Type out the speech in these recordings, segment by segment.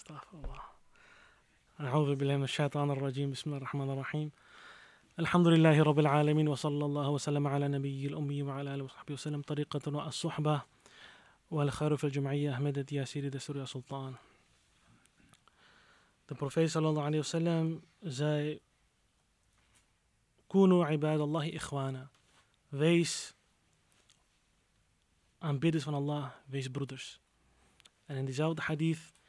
أستغفر الله. أعوذ بالله من الشيطان الرجيم. بسم الله الرحمن الرحيم. الحمد لله رب العالمين وصلى الله وسلم على نبي الأمي وعلى آله وصحبه وسلم. طريقة والصحبة والخير في الجمعية. أحمد يا سيدي يا سلطان. De profeet sallallahu alayhi wasallam zei: Kunu ibadallahi ikhwana. Wees aanbidders van Allah, wees broeders. En in diezelfde hadith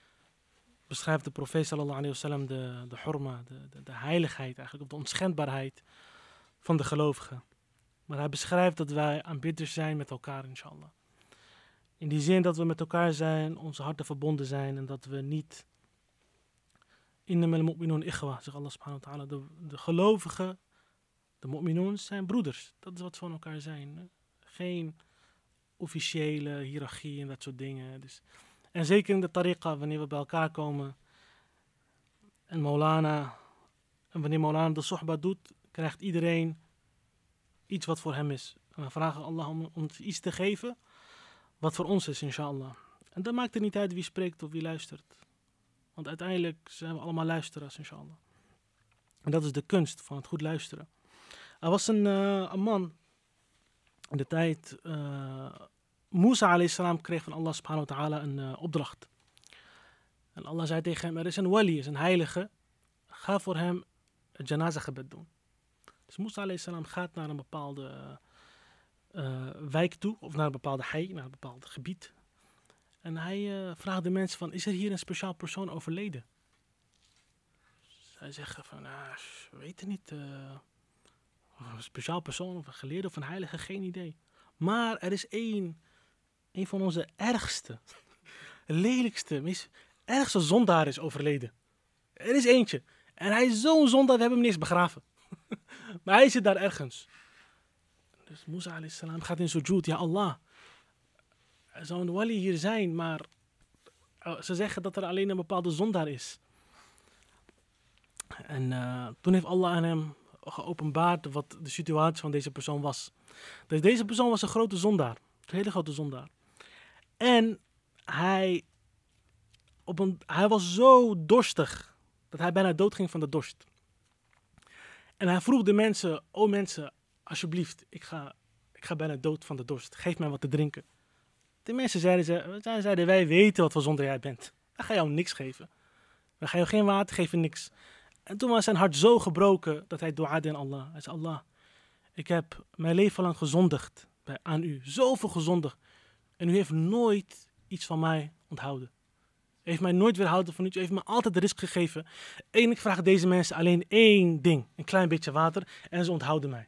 beschrijft de profeet sallallahu alayhi wasallam de, de hurma, de, de, de heiligheid eigenlijk, de onschendbaarheid van de gelovigen. Maar hij beschrijft dat wij aanbidders zijn met elkaar, inshallah. In die zin dat we met elkaar zijn, onze harten verbonden zijn en dat we niet Innamal mu'minun ikhwa, zegt Allah subhanahu wa ta'ala. De, de gelovigen, de mu'minun, zijn broeders. Dat is wat van elkaar zijn. Geen officiële hiërarchie en dat soort dingen. Dus, en zeker in de tariqa, wanneer we bij elkaar komen. En Maulana, en wanneer Maulana de sohba doet, krijgt iedereen iets wat voor hem is. En we vragen Allah om ons iets te geven wat voor ons is, inshallah. En dan maakt het niet uit wie spreekt of wie luistert. Want uiteindelijk zijn we allemaal luisteraars, inshallah. En dat is de kunst van het goed luisteren. Er was een, uh, een man in de tijd. Uh, Musa salam kreeg van Allah subhanahu wa ta'ala een uh, opdracht. En Allah zei tegen hem: Er is een wali, is een heilige. Ga voor hem het janaza gebed doen. Dus Musa salam gaat naar een bepaalde wijk toe, of naar een bepaalde hei, naar een bepaald gebied. En hij vraagt de mensen van, is er hier een speciaal persoon overleden? Zij zeggen van, ah, we weten niet. Een speciaal persoon of een geleerde of een heilige, geen idee. Maar er is één, een van onze ergste, lelijkste, meest ergste zondaar is overleden. Er is eentje. En hij is zo'n zondaar, we hebben hem niks begraven. maar hij zit daar ergens. Dus Musa salam gaat in sujud, ja Allah er zou een wali hier zijn, maar oh, ze zeggen dat er alleen een bepaalde zondaar is. En uh, toen heeft Allah aan hem geopenbaard wat de situatie van deze persoon was. Dus deze persoon was een grote zondaar, een hele grote zondaar. En hij, op een, hij was zo dorstig dat hij bijna doodging van de dorst. En hij vroeg de mensen, oh mensen, alsjeblieft, ik ga, ik ga bijna dood van de dorst. Geef mij wat te drinken. De mensen zeiden, ze, zeiden, wij weten wat voor zonde jij bent. We gaan jou niks geven. We gaan jou geen water geven, niks. En toen was zijn hart zo gebroken dat hij duade in Allah. Hij zei, Allah, ik heb mijn leven lang gezondigd bij, aan u. Zoveel gezondigd. En u heeft nooit iets van mij onthouden. Heeft mij nooit weerhouden van u. U heeft me altijd de risk gegeven. En ik vraag deze mensen alleen één ding. Een klein beetje water. En ze onthouden mij.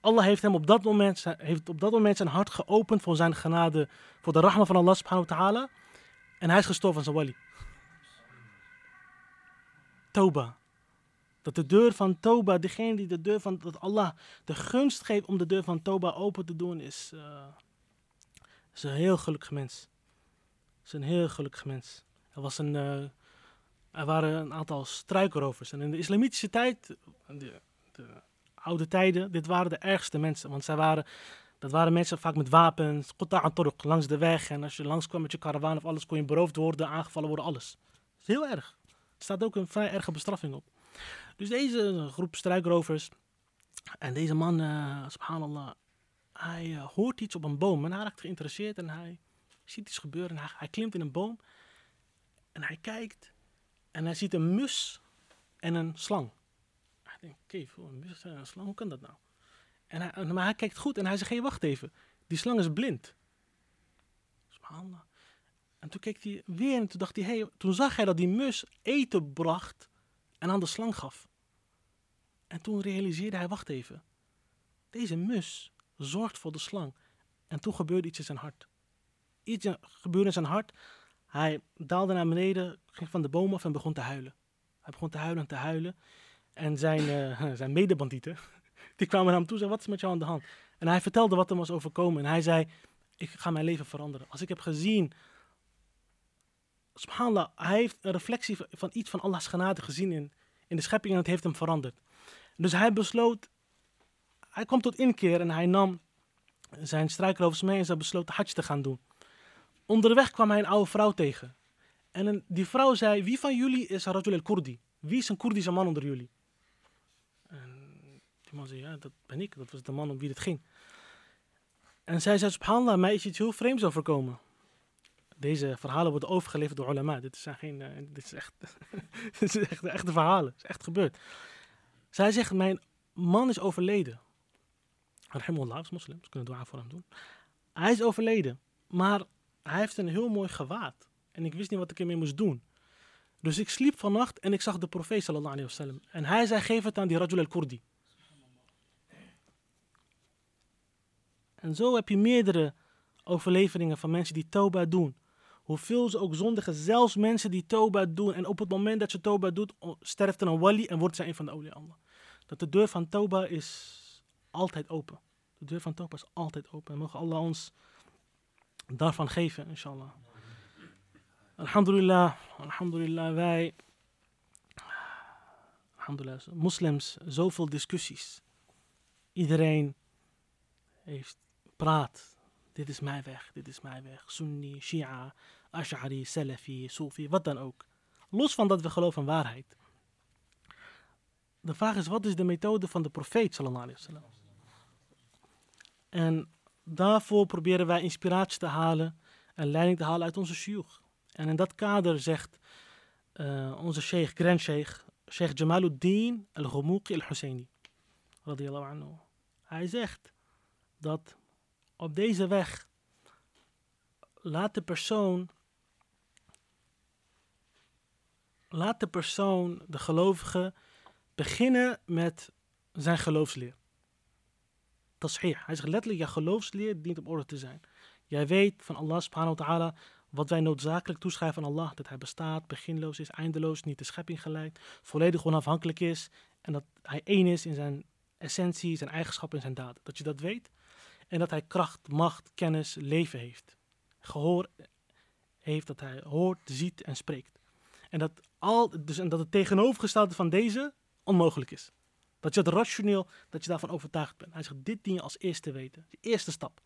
Allah heeft hem op dat moment, heeft op dat moment zijn hart geopend voor zijn genade, voor de rahma van Allah subhanahu wa ta'ala. En hij is gestorven van zijn wali. Toba. Dat de deur van Toba, degene die de deur van, dat Allah de gunst geeft om de deur van Toba open te doen, is, uh, is een heel gelukkig mens. Is een heel gelukkig mens. Er, was een, uh, er waren een aantal struikrovers. En in de islamitische tijd, de, de oude tijden, dit waren de ergste mensen. Want zij waren, dat waren mensen vaak met wapens, langs de weg. En als je langskwam met je karavaan of alles, kon je beroofd worden, aangevallen worden, alles. Dat is heel erg. Er staat ook een vrij erge bestraffing op. Dus deze groep struikrovers, en deze man, uh, subhanallah, hij uh, hoort iets op een boom en hij raakt geïnteresseerd en hij ziet iets gebeuren. En hij, hij klimt in een boom en hij kijkt en hij ziet een mus en een slang denk, oké, okay, een slang, hoe kan dat nou? En hij, maar hij kijkt goed en hij zegt, hey, wacht even. Die slang is blind. En toen keek hij weer en toen dacht hij, hey, toen zag hij dat die mus eten bracht en aan de slang gaf. En toen realiseerde hij, wacht even. Deze mus zorgt voor de slang. En toen gebeurde iets in zijn hart. Iets gebeurde in zijn hart. Hij daalde naar beneden, ging van de boom af en begon te huilen. Hij begon te huilen en te huilen. En zijn, uh, zijn medebandieten, die kwamen naar hem toe en zeiden, wat is met jou aan de hand? En hij vertelde wat hem was overkomen. En hij zei, ik ga mijn leven veranderen. Als ik heb gezien, subhanallah, hij heeft een reflectie van iets van Allah's genade gezien in, in de schepping en het heeft hem veranderd. Dus hij besloot, hij kwam tot inkeer en hij nam zijn struikrovers mee en ze besloot hajj te gaan doen. Onderweg kwam hij een oude vrouw tegen. En die vrouw zei, wie van jullie is Rajul al-Kurdi? Wie is een Koerdische man onder jullie? En die man zei, ja, dat ben ik. Dat was de man om wie het ging. En zij zei, subhanallah, mij is iets heel vreemds overkomen. Deze verhalen worden overgeleverd door ulama. Dit zijn geen, eh, dit is echt, dit is echt echte verhalen. Het is echt gebeurd. Zij zegt, mijn man is overleden. Rahimullah, is moslim, ze kunnen dua voor hem doen. Hij is overleden, maar hij heeft een heel mooi gewaad. En ik wist niet wat ik ermee moest doen. Dus ik sliep vannacht en ik zag de profeet sallallahu alayhi wasallam. En hij zei, geef het aan die Rajul al-Kurdi. En zo heb je meerdere overleveringen van mensen die toba doen. Hoeveel ze ook zondigen, zelfs mensen die toba doen. En op het moment dat je toba doet, sterft er een wali en wordt zij een van de olie Allah. Dat de deur van toba is altijd open. De deur van toba is altijd open. En mogen Allah ons daarvan geven, inshallah. Alhamdulillah, alhamdulillah, wij, alhamdulillah, moslims, zoveel discussies. Iedereen heeft, praat, dit is mijn weg, dit is mijn weg. Sunni, Shia, Ash'ari, Salafi, Sufi, wat dan ook. Los van dat we geloven in waarheid. De vraag is, wat is de methode van de profeet, sallallahu alayhi wasallam? En daarvoor proberen wij inspiratie te halen en leiding te halen uit onze shuyukh. En in dat kader zegt eh, onze sheikh, grand sheikh, sheikh Jamaluddin al-Ghumouqi al-Husseini, radiyallahu anhu. Hij zegt dat op deze weg laat de persoon, laat de persoon, de gelovige, beginnen met zijn geloofsleer. Tashih. Hij zegt letterlijk, je geloofsleer dient op orde te zijn. Jij weet van Allah subhanahu wa ta'ala wat wij noodzakelijk toeschrijven aan Allah. Dat hij bestaat, beginloos is, eindeloos, niet de schepping gelijk, volledig onafhankelijk is. En dat hij één is in zijn essentie, zijn eigenschappen en zijn daden. Dat je dat weet. En dat hij kracht, macht, kennis, leven heeft. Gehoor heeft dat hij hoort, ziet en spreekt. En dat, al, dus, en dat het tegenovergestelde van deze onmogelijk is. Dat je het rationeel, dat je daarvan overtuigd bent. Hij zegt, dit dien je als eerste weten. De eerste stap.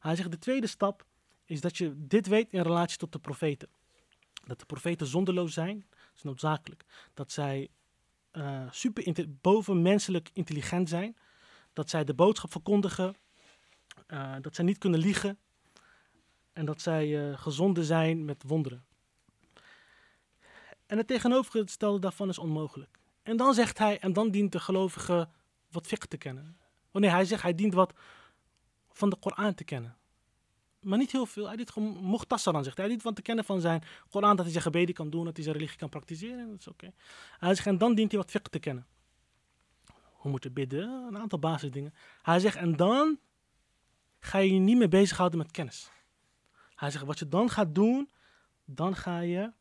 Hij zegt, de tweede stap is dat je dit weet in relatie tot de profeten. Dat de profeten zonderloos zijn, is noodzakelijk. Dat zij eh, super bovenmenselijk intelligent zijn. Dat zij de boodschap verkondigen. eh, dat zij niet kunnen liegen. En dat zij eh, gezonden zijn met wonderen. En het tegenovergestelde daarvan is onmogelijk. En dan zegt hij, en dan dient de gelovige wat fiqh te kennen. Wanneer hij zegt, hij dient wat van de Koran te kennen. Maar niet heel veel. Hij dient gewoon muhtassaran, zegt hij. Hij dient wat te kennen van zijn Koran, dat hij zijn gebeden kan doen, dat hij zijn religie kan praktiseren. Dat is oké. Hij zegt, en dan dient hij wat fiqh te kennen. Hoe moet je bidden? Een aantal basisdingen. Hij zegt, en dan ga je je niet meer bezighouden met kennis. Hij zegt, wat je dan gaat doen, dan ga je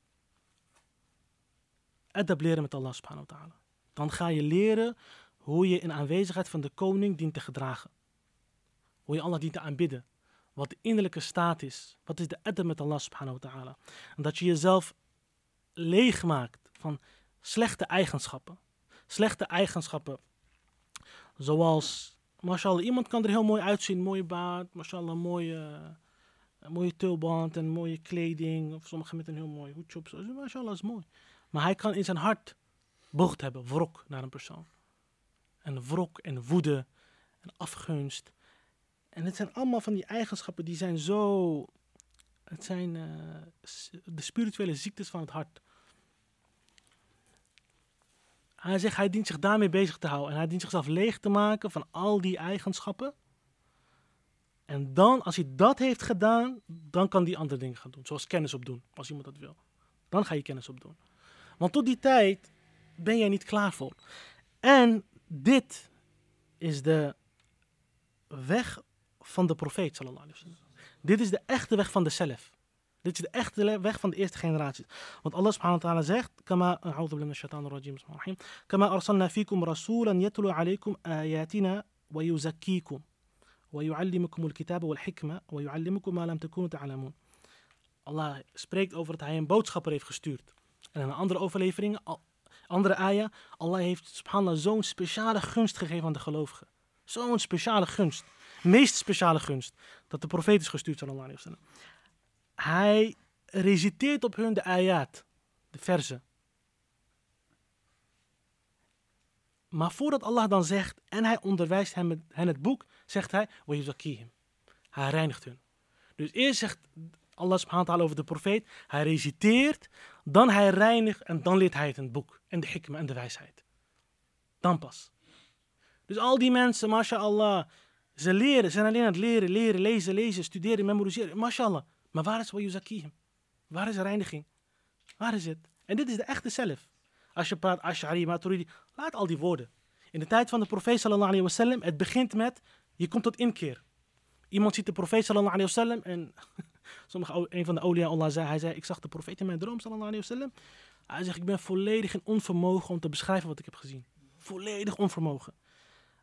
adab leren met Allah subhanahu wa ta'ala. Dan ga je leren hoe je in aanwezigheid van de koning dient te gedragen. Hoe je Allah dient te aanbidden. Wat de innerlijke staat is. Wat is de adab met Allah subhanahu wa ta'ala. Dat je jezelf leegmaakt van slechte eigenschappen. Slechte eigenschappen. Zoals, mashallah, iemand kan er heel mooi uitzien. Mooie baard, mashallah, mooie, een mooie tulband en mooie kleding. Of sommigen met een heel mooi hoedje op. Mashallah is mooi. Maar hij kan in zijn hart bocht hebben, wrok naar een persoon. En wrok en woede en afgunst. En het zijn allemaal van die eigenschappen die zijn zo... Het zijn eh, de spirituele ziektes van het hart. Hij zegt, hij dient zich daarmee bezig te houden. En hij dient zichzelf leeg te maken van al die eigenschappen. En dan, als hij dat heeft gedaan, dan kan hij andere dingen gaan doen. Zoals kennis opdoen, als iemand dat wil. Dan ga je kennis opdoen. Want tot die tijd ben jij niet klaar voor. En dit is de weg van de profeet, sallallahu alaihi wasallam. Dit is de echte weg van de zelf. Dit is de echte weg van de eerste generatie. Want Allah subhanahu wa ta'ala zegt, kama, a'udhu billahi shaitanir rajim, kama arsalna fikum rasulan yatlu alaykum ayatina wa yuzakkikum wa wal hikma wa yu'allimukum ma lam takunu ta'lamun. Allah spreekt over dat hij een boodschapper heeft gestuurd. En in een andere overlevering, andere ayah, Allah heeft subhanallah zo'n speciale gunst gegeven aan de gelovigen. Zo'n speciale gunst. Meest speciale gunst. Dat de profeet is gestuurd, sallallahu alaihi wasallam. Hij reciteert op hun de ayat, de verzen. Maar voordat Allah dan zegt, en hij onderwijst hen, hen het boek, zegt hij, hem. Hij reinigt hun. Dus eerst zegt Allah subhanahu wa ta'ala over de profeet, hij reciteert, dan hij reinigt en dan leert hij het een boek. En de hikma en de wijsheid. Dan pas. Dus al die mensen, mashallah, ze leren, ze zijn alleen aan het leren, leren, lezen, lezen, studeren, memoriseren. Mashallah. Maar waar is hem? Waar is reiniging? Waar is het? En dit is de echte zelf. Als je praat Ash'ari, Maturidi, laat al die woorden. In de tijd van de profeet sallallahu alayhi wasallam, het begint met, je komt tot inkeer. Iemand ziet de profeet sallallahu alayhi wasallam en sommige, een van de olia Allah zei, hij zei, ik zag de profeet in mijn droom sallallahu alayhi. Hij zegt, ik ben volledig in onvermogen om te beschrijven wat ik heb gezien. Volledig onvermogen.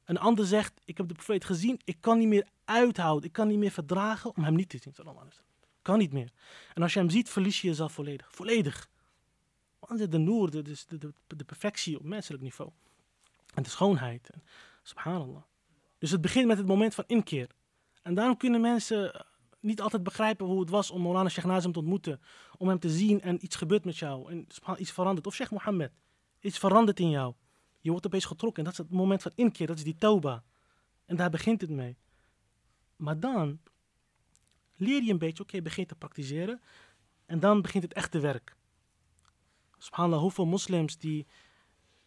Een ander zegt, ik heb de profeet gezien, ik kan niet meer uithouden, ik kan niet meer verdragen om hem niet te zien. Sallallahu alayhi. Kan niet meer. En als je hem ziet, verlies je jezelf volledig. Volledig. Want de noer, de, de, de, de perfectie op menselijk niveau. En de schoonheid. Subhanallah. Dus het begint met het moment van inkeer. En daarom kunnen mensen niet altijd begrijpen hoe het was om Molana Sheikh Nazim te ontmoeten. Om hem te zien en iets gebeurt met jou. En iets verandert. Of Sheikh Mohammed. Iets verandert in jou. Je wordt opeens getrokken. En dat is het moment van inkeer. Dat is die tauba. En daar begint het mee. Maar dan leer je een beetje, oké, okay, begin te praktiseren. En dan begint het echte werk. Subhanallah, hoeveel moslims die...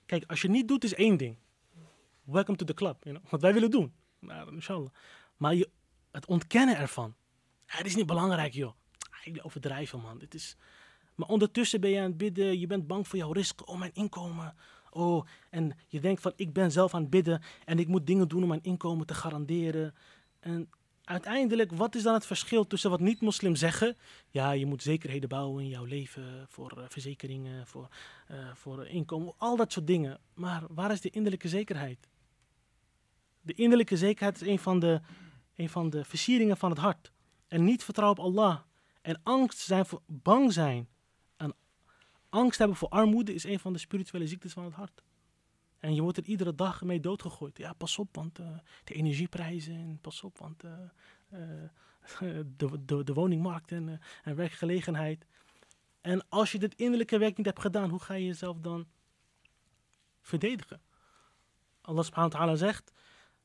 Kijk, als je niet doet, is één ding. Welcome to the club, you know? wat wij willen doen. Nou, inshallah. Maar je, het ontkennen ervan. Het is niet belangrijk, joh. Ik overdrijven, man. Dit is... Maar ondertussen ben je aan het bidden. Je bent bang voor jouw risk. Oh, mijn inkomen. Oh, en je denkt van, ik ben zelf aan het bidden. En ik moet dingen doen om mijn inkomen te garanderen. En uiteindelijk, wat is dan het verschil tussen wat niet-moslims zeggen? Ja, je moet zekerheden bouwen in jouw leven, voor uh, verzekeringen, voor, uh, voor inkomen, al dat soort dingen. Maar waar is de innerlijke zekerheid? De innerlijke zekerheid is een van de, een van de versieringen van het hart. En niet vertrouwen op Allah. En angst zijn voor, bang zijn. En angst hebben voor armoede is een van de spirituele ziektes van het hart. En je wordt er iedere dag mee doodgegooid. Ja, pas op, want uh, de energieprijzen. Pas op, want uh, uh, de, de, de, woningmarkt en, en, werkgelegenheid. En als je dit innerlijke werk niet hebt gedaan, hoe ga je jezelf dan verdedigen? Allah subhanahu wa ta'ala zegt...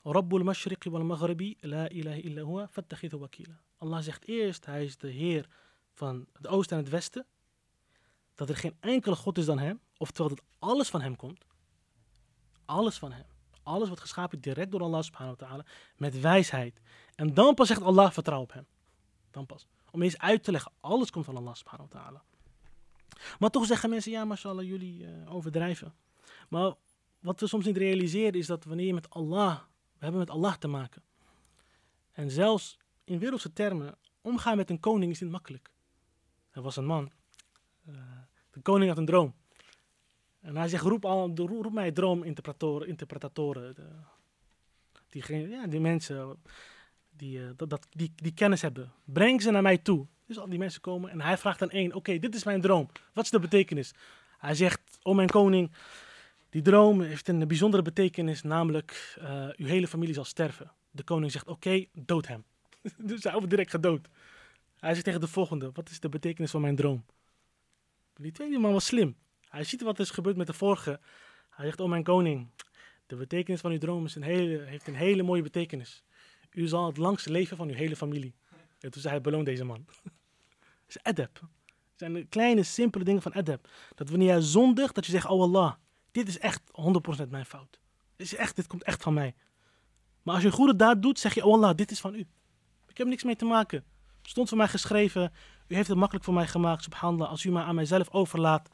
Rabbul mashriqi wal maghribi la ilaha illa huwa wakila. Allah zegt eerst, hij is de Heer van het oosten en het westen. Dat er geen enkele God is dan hem. Oftewel dat alles van hem komt. Alles van hem. Alles wordt geschapen direct door Allah subhanahu wa ta'ala. Met wijsheid. En dan pas zegt Allah, vertrouw op hem. Dan pas. Om eens uit te leggen, alles komt van Allah subhanahu wa ta'ala. Maar toch zeggen mensen, ja mashallah, jullie uh, overdrijven. Maar wat we soms niet realiseren is dat wanneer je met Allah, we hebben met Allah te maken. En zelfs in wereldse termen, omgaan met een koning is niet makkelijk. Er was een man, uh, de koning had een droom. En hij zegt, roep, al, roep mij droominterpretatoren, interpretatoren, die, ja, die mensen die, uh, dat, die, die kennis hebben. Breng ze naar mij toe. Dus al die mensen komen en hij vraagt aan één, oké, dit is mijn droom. Wat is de betekenis? Hij zegt, oh mijn koning, die droom heeft een bijzondere betekenis, namelijk uh, uw hele familie zal sterven. De koning zegt, oké, dood hem. dus hij wordt direct gedood. Hij zegt tegen de volgende, wat is de betekenis van mijn droom? Die tweede man was slim. Hij ziet wat is gebeurd met de vorige. Hij zegt, oh mijn koning, de betekenis van uw droom is een hele, heeft een hele mooie betekenis. U zal het langste leven van uw hele familie. En toen zei hij, beloon deze man. Het is adab. Het zijn de kleine, simpele dingen van adab. Dat wanneer jij zondigt, dat je zegt, oh Allah, dit is echt 100% mijn fout. Is echt, dit komt echt van mij. Maar als je een goede daad doet, zeg je, oh Allah, dit is van u. Ik heb niks mee te maken. Stond voor mij geschreven. U heeft het makkelijk voor mij gemaakt. Subhanallah, als u mij aan mijzelf overlaat,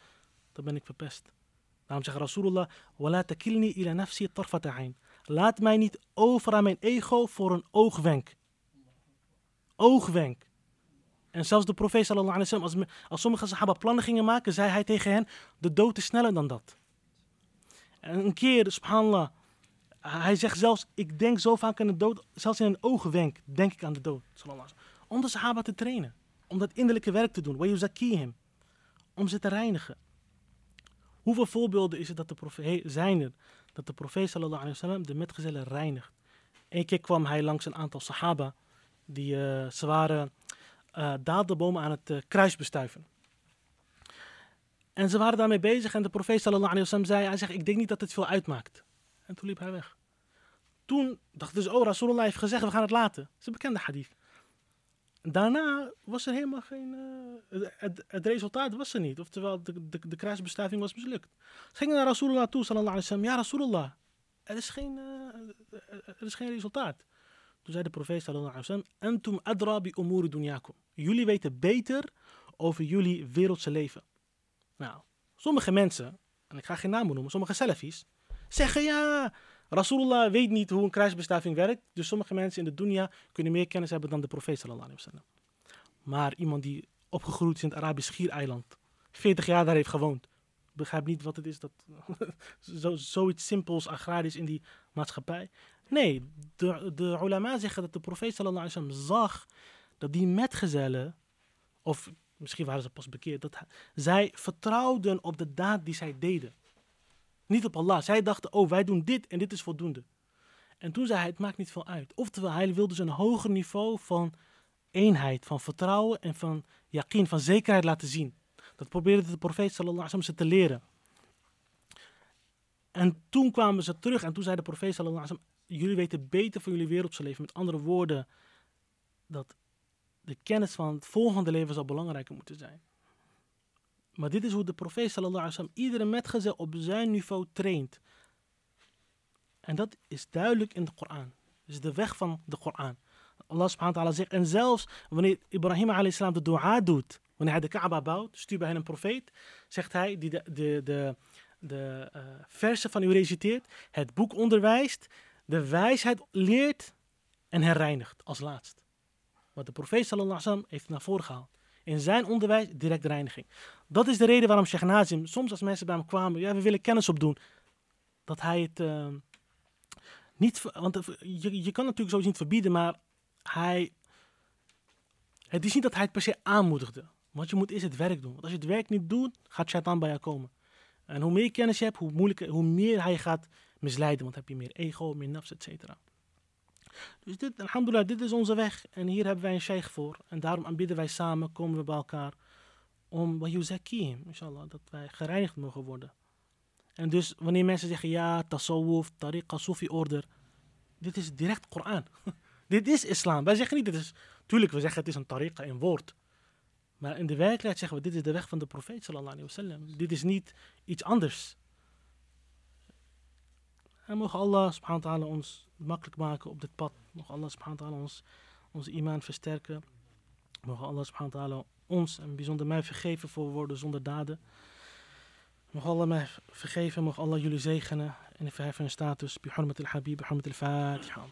dan ben ik verpest. Daarom zegt Rasulullah, ila. Laat mij niet over aan mijn ego voor een oogwenk. Oogwenk. En zelfs de profeet sallallahu alayhi wasallam, als, als sommige sahaba plannen gingen maken, zei hij tegen hen, de dood is sneller dan dat. En een keer, subhanallah, hij zegt zelfs, ik denk zo vaak aan de dood, zelfs in een oogwenk denk ik aan de dood. Om de sahaba te trainen, om dat innerlijke werk te doen, om ze te reinigen. Hoeveel voorbeelden is het dat de profeet, zijn er dat de profeet sallallahu alaihi wasallam de metgezellen reinigt? Eén keer kwam hij langs een aantal sahaba die uh, ze waren uh, dadelbomen aan het uh, kruis bestuiven. En ze waren daarmee bezig en de profeet sallallahu alayhi wasallam zei, hij zegt, ik denk niet dat het veel uitmaakt. En toen liep hij weg. Toen dachten ze, oh, Rasulullah heeft gezegd, we gaan het laten. Dat is een bekende hadith. Daarna was er helemaal geen. Uh, het, het, resultaat was er niet. Oftewel, de, de, de kruisbestuiving was mislukt. Ze gingen naar Rasulullah toe, sallallahu alaihi wasallam. Ja, Rasulullah, er is geen, uh, er is geen resultaat. Toen zei de profeet sallallahu alaihi wasallam: Antum adra bi umuri dunyakum. Jullie weten beter over jullie wereldse leven. Nou, sommige mensen, en ik ga geen namen noemen, sommige selfies, zeggen ja. Rasulullah weet niet hoe een kruisbestuiving werkt. Dus sommige mensen in de dunya kunnen meer kennis hebben dan de profeet sallallahu alaihi wasallam. Maar iemand die opgegroeid is in het Arabisch Schiereiland, 40 jaar daar heeft gewoond, begrijpt niet wat het is dat zo, zoiets simpels agrarisch in die maatschappij. Nee, de, de ulama zeggen dat de profeet sallallahu alaihi wasallam zag dat die metgezellen, of misschien waren ze pas bekeerd, dat zij vertrouwden op de daad die zij deden. Niet op Allah. Zij dachten, oh, wij doen dit en dit is voldoende. En toen zei hij, het maakt niet veel uit. Oftewel, hij wilde dus een hoger niveau van eenheid, van vertrouwen en van yakin, van zekerheid laten zien. Dat probeerde de profeet sallallahu alaihi ze te leren. En toen kwamen ze terug en toen zei de profeet sallallahu alaihi wasallam, jullie weten beter van jullie wereldse leven. Met andere woorden, dat de kennis van het volgende leven zal belangrijker moeten zijn. Maar dit is hoe de profeet sallallahu alaihi wasallam iedere metgezel op zijn niveau traint. En dat is duidelijk in de Koran. Is de weg van de Koran. Allah subhanahu wa ta'ala zegt, en zelfs wanneer Ibrahim alayhi salam de dua doet, wanneer hij de Kaaba bouwt, stuurt bij een profeet, zegt hij, die de, de, de, de uh, versen van u reciteert, het boek onderwijst, de wijsheid leert en herreinigt als laatst. Wat de profeet sallallahu alaihi wasallam heeft naar voren gehaald. In zijn onderwijs direct reiniging. Dat is de reden waarom Sheikh Nazim, soms als mensen bij hem kwamen, ja, we willen kennis opdoen. Dat hij het uh, niet, want je, je kan natuurlijk zoiets niet verbieden, maar hij, het is niet dat hij het per se aanmoedigde. Wat je moet is het werk doen. Want als je het werk niet doet, gaat Shaitan bij jou komen. En hoe meer kennis je hebt, hoe, moeilijker, hoe meer hij gaat misleiden. Want heb je meer ego, meer nafs, et. Dus dit, alhamdulillah, dit is onze weg. En hier hebben wij een sheikh voor. En daarom aanbidden wij samen, komen we bij elkaar. Om wayuzakihim, inshallah, dat wij gereinigd mogen worden. En dus wanneer mensen zeggen, ja, tasawwuf, tariqa, sufi order. Dit is direct Koran. dit is islam. Wij zeggen niet, dit is, tuurlijk, we zeggen het is een tariqa, een woord. Maar in de werkelijkheid zeggen we, dit is de weg van de profeet sallallahu alayhi wasallam. Dit is niet iets anders. En mogen Allah subhanahu wa ta'ala ons makkelijk maken op dit pad. Mogen Allah subhanahu wa ta'ala ons, onze imaan versterken. Mogen Allah subhanahu wa ta'ala ons en bijzonder mij vergeven voor woorden zonder daden. Mogen Allah mij vergeven, mogen Allah jullie zegenen en verheffen hun status. Bi hurmat al-habib, bi hurmat al-fatiha.